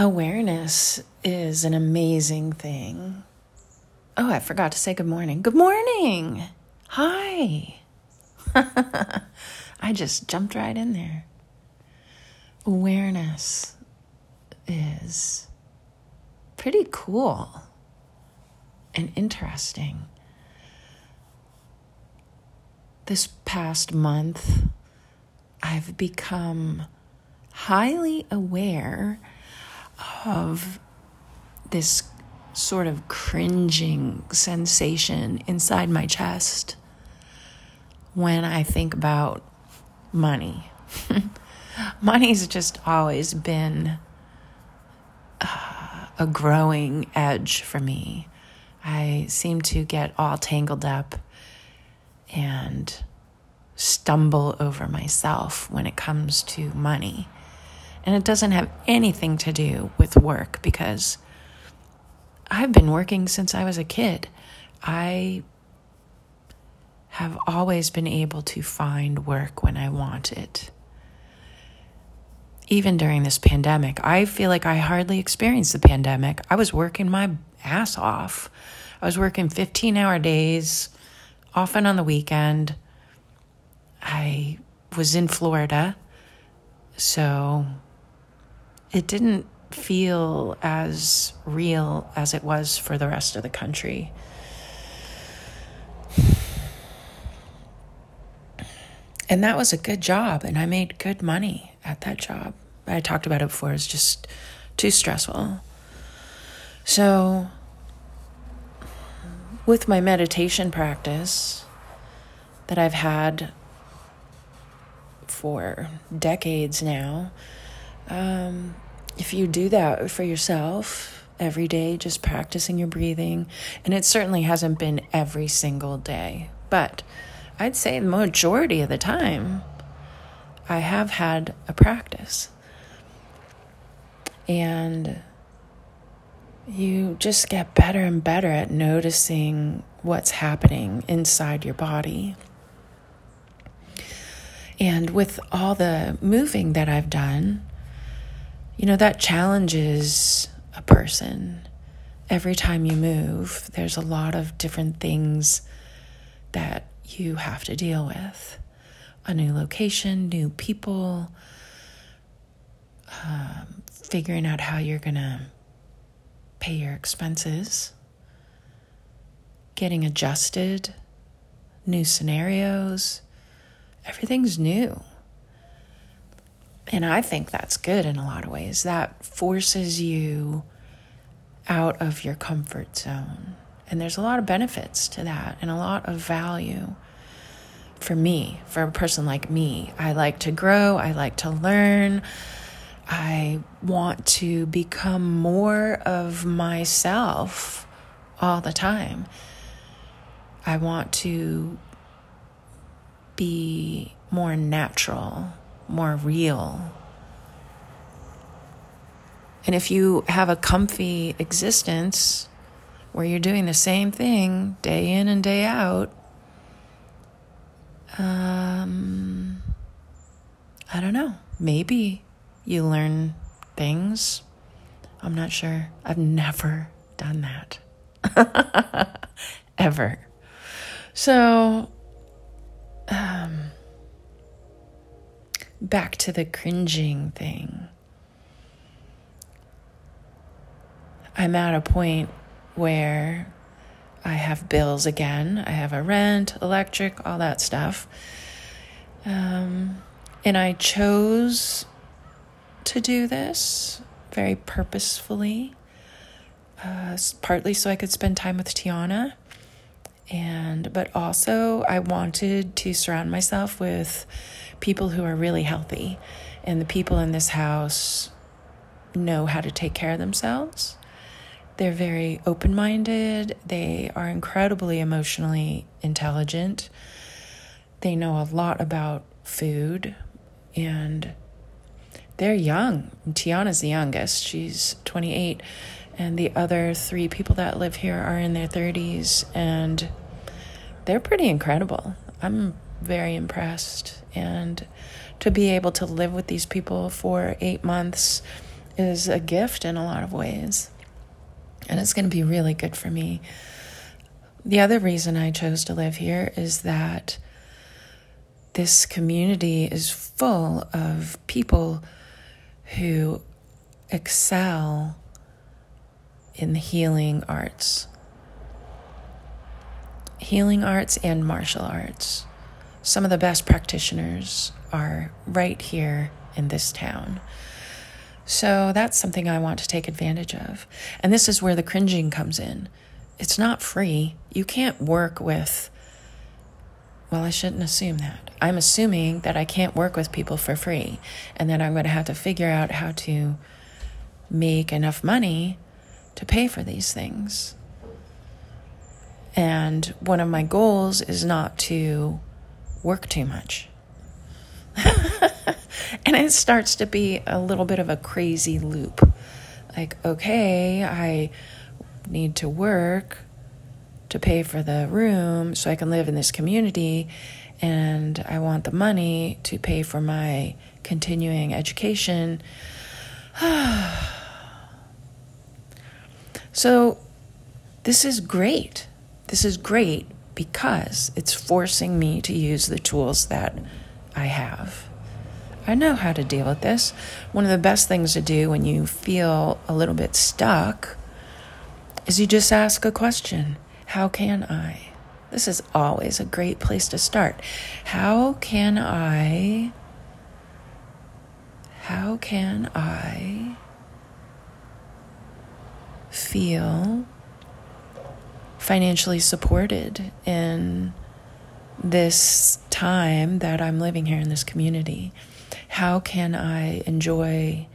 Awareness is an amazing thing. Oh, I forgot to say good morning. Good morning. Hi. I just jumped right in there. Awareness is pretty cool and interesting. This past month, I've become highly aware of this sort of cringing sensation inside my chest when I think about money. Money's just always been uh, a growing edge for me. I seem to get all tangled up and stumble over myself when it comes to money. And it doesn't have anything to do with work because I've been working since I was a kid. I have always been able to find work when I want it. Even during this pandemic, I feel like I hardly experienced the pandemic. I was working my ass off. I was working 15 hour days, often on the weekend. I was in Florida, so it didn't feel as real as it was for the rest of the country. And that was a good job, and I made good money at that job. I talked about it before, it's just too stressful. So, with my meditation practice that I've had for decades now, um, if you do that for yourself every day, just practicing your breathing, and it certainly hasn't been every single day, but I'd say the majority of the time, I have had a practice. And you just get better and better at noticing what's happening inside your body. And with all the moving that I've done, you know, that challenges a person. Every time you move, there's a lot of different things that you have to deal with a new location, new people, um, figuring out how you're going to pay your expenses, getting adjusted, new scenarios. Everything's new. And I think that's good in a lot of ways. That forces you out of your comfort zone. And there's a lot of benefits to that and a lot of value for me, for a person like me. I like to grow, I like to learn. I want to become more of myself all the time. I want to be more natural more real. And if you have a comfy existence where you're doing the same thing day in and day out, um, I don't know. Maybe you learn things. I'm not sure. I've never done that. Ever. So, back to the cringing thing. I'm at a point where I have bills again. I have a rent, electric, all that stuff. Um, and I chose to do this very purposefully, uh, partly so I could spend time with Tiana. And, but also, I wanted to surround myself with people who are really healthy. And the people in this house know how to take care of themselves. They're very open minded. They are incredibly emotionally intelligent. They know a lot about food and they're young. Tiana's the youngest, she's 28. And the other three people that live here are in their 30s and they're pretty incredible. I'm very impressed. And to be able to live with these people for eight months is a gift in a lot of ways. And it's going to be really good for me. The other reason I chose to live here is that this community is full of people who excel in the healing arts. Healing arts and martial arts. Some of the best practitioners are right here in this town. So that's something I want to take advantage of. And this is where the cringing comes in. It's not free. You can't work with, well, I shouldn't assume that. I'm assuming that I can't work with people for free and that I'm going to have to figure out how to make enough money to pay for these things. And one of my goals is not to work too much. and it starts to be a little bit of a crazy loop. Like, okay, I need to work to pay for the room so I can live in this community, and I want the money to pay for my continuing education. so, this is great. This is great because it's forcing me to use the tools that I have. I know how to deal with this. One of the best things to do when you feel a little bit stuck is you just ask a question How can I? This is always a great place to start. How can I? How can I feel financially supported in this time that I'm living here in this community? How can I enjoy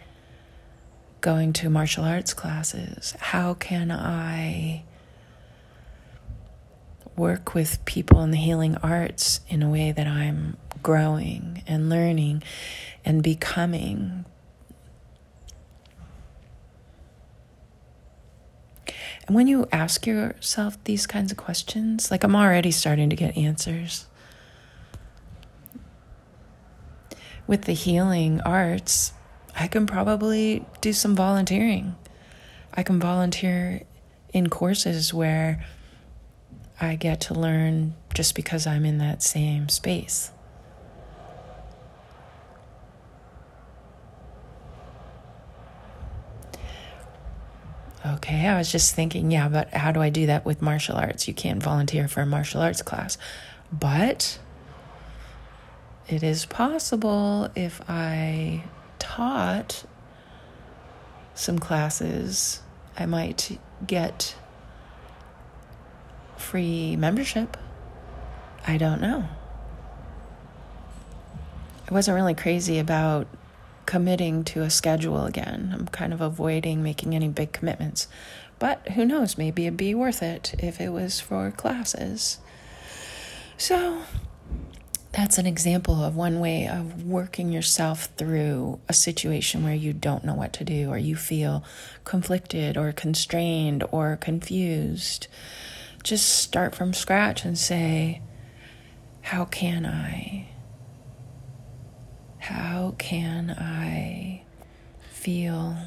going to martial arts classes? How can I work with people in the healing arts in a way that I'm growing and learning and becoming? And when you ask yourself these kinds of questions, like I'm already starting to get answers. with the healing arts, I can probably do some volunteering. I can volunteer in courses where I get to learn just because I'm in that same space. Okay, I was just thinking, yeah, but how do I do that with martial arts? You can't volunteer for a martial arts class. But it is possible if I taught some classes, I might get free membership. I don't know. I wasn't really crazy about committing to a schedule again. I'm kind of avoiding making any big commitments. But who knows, maybe it'd be worth it if it was for classes. So that's an example of one way of working yourself through a situation where you don't know what to do or you feel conflicted or constrained or confused. Just start from scratch and say, How can I? How can I feel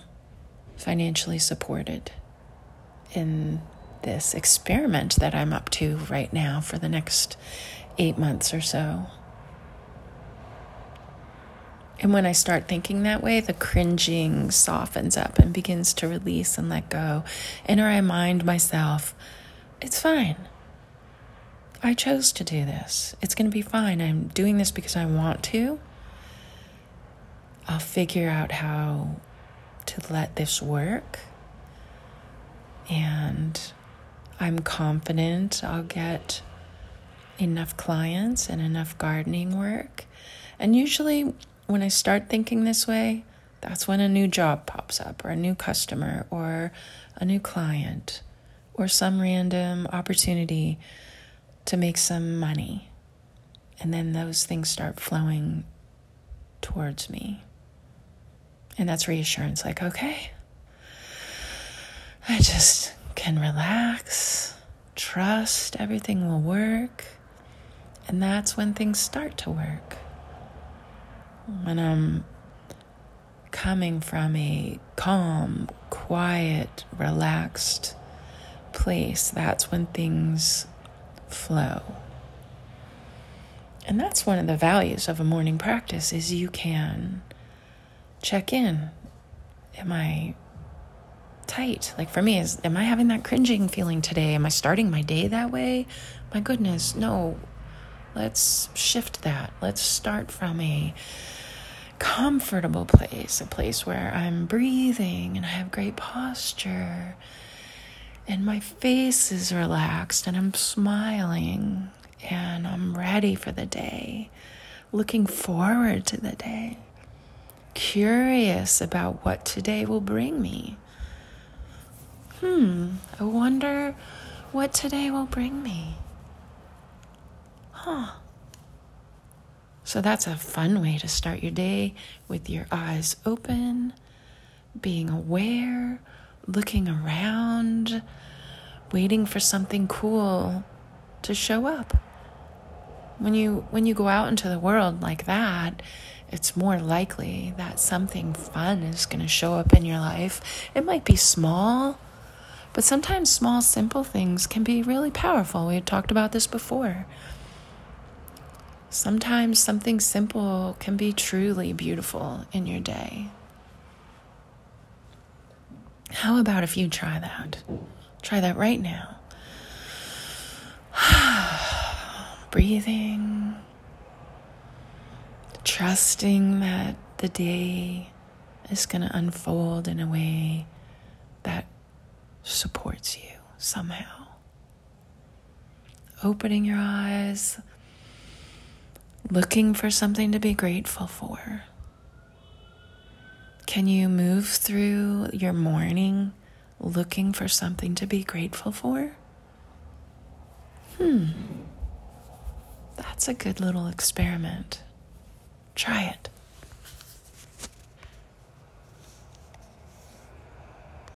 financially supported in this experiment that I'm up to right now for the next eight months or so? And when I start thinking that way, the cringing softens up and begins to release and let go. And I remind myself, it's fine. I chose to do this. It's going to be fine. I'm doing this because I want to. I'll figure out how to let this work. And I'm confident I'll get enough clients and enough gardening work. And usually, when I start thinking this way, that's when a new job pops up, or a new customer, or a new client, or some random opportunity to make some money. And then those things start flowing towards me. And that's reassurance like, okay, I just can relax, trust everything will work. And that's when things start to work when I'm coming from a calm, quiet, relaxed place, that's when things flow. And that's one of the values of a morning practice is you can check in. Am I tight? Like for me is am I having that cringing feeling today? Am I starting my day that way? My goodness, no. Let's shift that. Let's start from a comfortable place, a place where I'm breathing and I have great posture and my face is relaxed and I'm smiling and I'm ready for the day, looking forward to the day, curious about what today will bring me. Hmm, I wonder what today will bring me. Huh. So that's a fun way to start your day with your eyes open, being aware, looking around, waiting for something cool to show up. When you when you go out into the world like that, it's more likely that something fun is going to show up in your life. It might be small, but sometimes small simple things can be really powerful. We had talked about this before. Sometimes something simple can be truly beautiful in your day. How about if you try that? Try that right now. Breathing, trusting that the day is going to unfold in a way that supports you somehow. Opening your eyes looking for something to be grateful for? Can you move through your morning looking for something to be grateful for? Hmm. That's a good little experiment. Try it.